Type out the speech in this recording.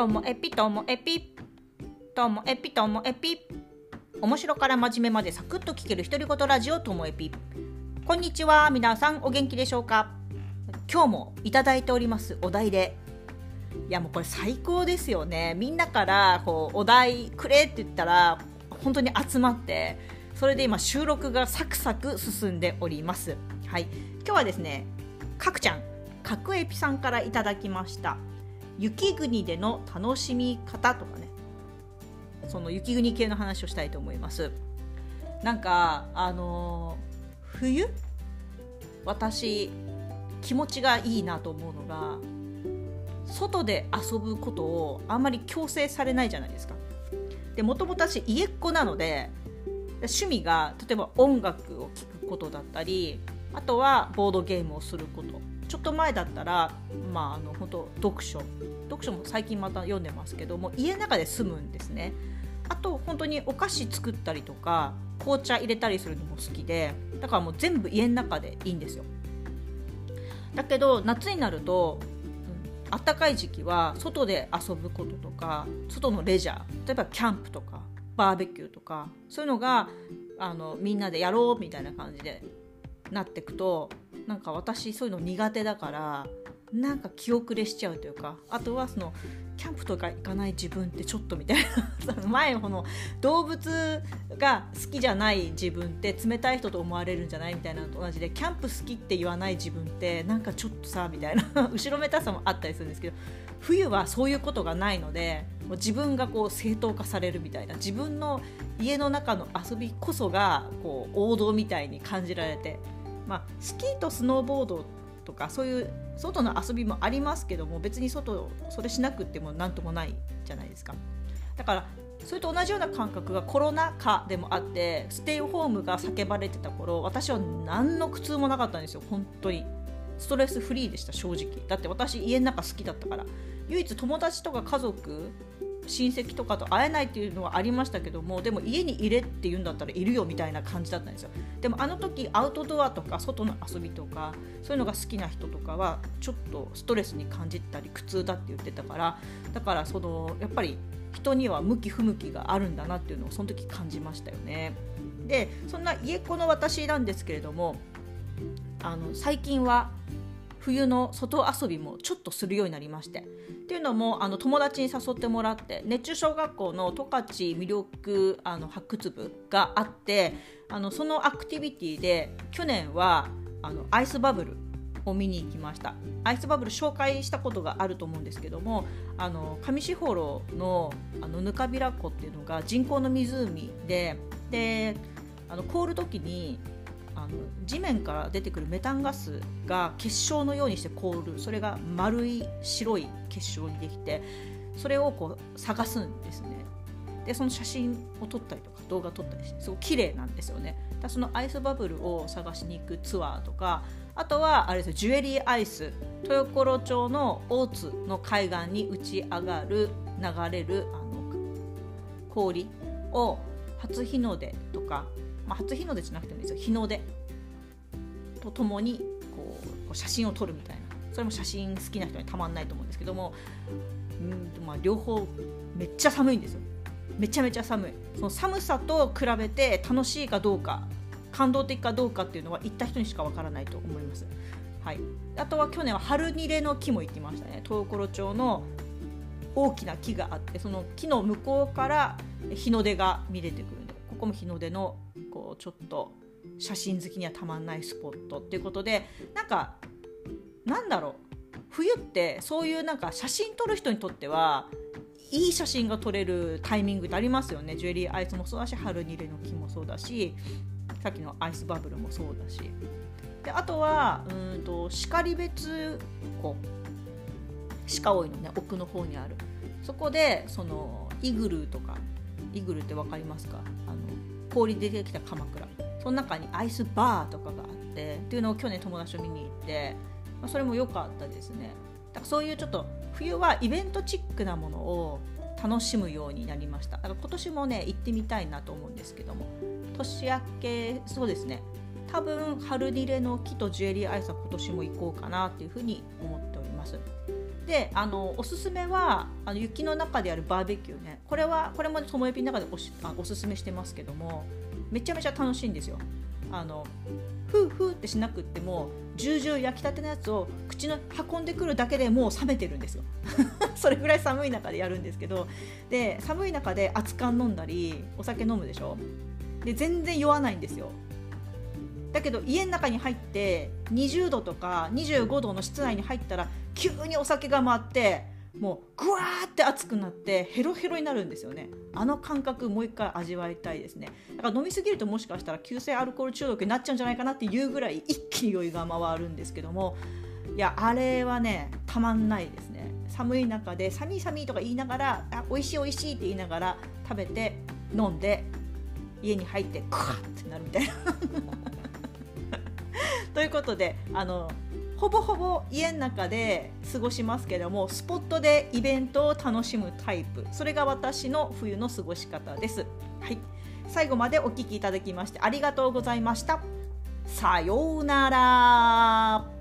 ともエピともエピともエピともエピ面白から真面目までサクッと聞ける独り言ラジオともエピこんにちは。皆さんお元気でしょうか？今日もいただいておりますお題で。いやもうこれ最高ですよね。みんなからこうお題くれって言ったら本当に集まってそれで今収録がサクサク進んでおります。はい。今日はですねかくちゃんかくエピさんからいただきました。雪国での楽しみ方とかね。その雪国系の話をしたいと思います。なんかあのー、冬？私気持ちがいいなと思うのが外で遊ぶことをあんまり強制されないじゃないですか。でもともと私家っ子なので趣味が例えば音楽を聴くことだったりあとはボードゲームをすること。ちょっと前だったらまああの本当読書。読書も最近また読んでますけども家の中で住むんですね。あと本当にお菓子作ったりとか紅茶入れたりするのも好きでだからもう全部家の中でいいんですよ。だけど夏になるとあったかい時期は外で遊ぶこととか外のレジャー例えばキャンプとかバーベキューとかそういうのがあのみんなでやろうみたいな感じでなってくとなんか私そういうの苦手だからなんか気遅れしちゃうというかあとはそのキャンプとか行かない自分ってちょっとみたいな 前この動物が好きじゃない自分って冷たい人と思われるんじゃないみたいなのと同じでキャンプ好きって言わない自分ってなんかちょっとさみたいな 後ろめたさもあったりするんですけど冬はそういうことがないのでもう自分がこう正当化されるみたいな自分の家の中の遊びこそがこう王道みたいに感じられて、まあ、スキーとスノーボードとかそういう外の遊びもありますけども別に外それしなくても何ともないじゃないですか。だからそれと同じような感覚がコロナ禍でもあってステイホームが叫ばれてた頃私は何の苦痛もなかったんですよ。本当に。ストレスフリーでした正直。だって私家の中好きだったから。唯一友達とか家族親戚とかと会えないっていうのはありましたけどもでも家にいれって言うんだったらいるよみたいな感じだったんですよ。でもあの時アウトドアとか外の遊びとかそういうのが好きな人とかはちょっとストレスに感じたり苦痛だって言ってたからだからそのやっぱり人には向き不向きがあるんだなっていうのをその時感じましたよね。でそんな家っ子の私なんですけれどもあの最近は冬の外遊びもちょっとするようになりまして。っていうのもあの友達に誘ってもらって熱中小学校の十勝魅力あの発掘部があってあのそのアクティビティで去年はあのアイスバブルを見に行きました。アイスバブル紹介したことがあると思うんですけどもあの上士幌のあのぬかびら湖っていうのが人工の湖でであの凍る時にあの地面から出てくるメタンガスが結晶のようにして凍る。それが丸い白い結晶にできてそれをこう探すんですね。でその写真を撮ったりとか動画撮ったりしてすごく綺麗なんですよね。だそのアイスバブルを探しに行くツアーとかあとはあれですよジュエリーアイス豊頃町の大津の海岸に打ち上がる流れるあの氷を初日の出とかまあ、初日の出じゃなくてもいいですよ。日の出とともにこう写真を撮るみたいな。それも写真好きな人にたまんないと思うんですけども。うん、まあ、両方めっちゃ寒いんですよ。めちゃめちゃ寒い。その寒さと比べて楽しいかどうか感動的かどうかっていうのは行った人にしかわからないと思います。はい、あとは去年は春ニレの木も行きましたね。東頃町の大きな木があってその木の向こうから日の出が見れてくるんでここも日の出のこうちょっと写真好きにはたまんないスポットっていうことでなんかなんだろう。冬ってそういうなんか写真撮る人にとってはいい写真が撮れるタイミングってありますよね。ジュエリーアイスもそうだし春に入れの木もそうだしさっきのアイスバブルもそうだし。であとはうんと然別湖。鹿追いのね。奥の方にある。そこでそのイグルーとか。イグルって分かりますか？あの氷でできた鎌倉。その中にアイスバーとかがあってっていうのを去年友達と見に行って、まあ、それも良かったですね。だからそういうちょっと冬はイベントチックなものを楽しむようになりました。だから今年もね行ってみたいなと思うんですけども。年明けそうですね。多分春リレの木とジュエリーアイスは今年も行こうかなっていうふうに思っております。であのおすすめはあの雪の中でやるバーベキューね。これはこれもともえぴの中でおしあおすすめしてますけどもめちゃめちゃ楽しいんですよ。あのふうふうってしなくってもジュージュー焼きたてのやつを口の運んでくるだけでもう冷めてるんですよ。それぐらい寒い中でやるんですけどで寒い中で熱燗飲んだりお酒飲むでしょ？で全然酔わないんですよ。だけど家の中に入って20度とか25度の室内に入ったら急にお酒が回ってもうぐわーって熱くなってヘロヘロになるんですよねあの感覚もう一回味わいたいですねだから飲みすぎるともしかしたら急性アルコール中毒になっちゃうんじゃないかなっていうぐらい一気に酔いが回るんですけどもいやあれはねたまんないですね寒い中で「寒い寒い」とか言いながら「あ美味しい美味しい」って言いながら食べて飲んで家に入ってクワッってなるみたいなということであのほぼほぼ家の中で過ごしますけどもスポットでイベントを楽しむタイプそれが私の冬の過ごし方です。はい、最後までお聴きいただきましてありがとうございました。さようなら。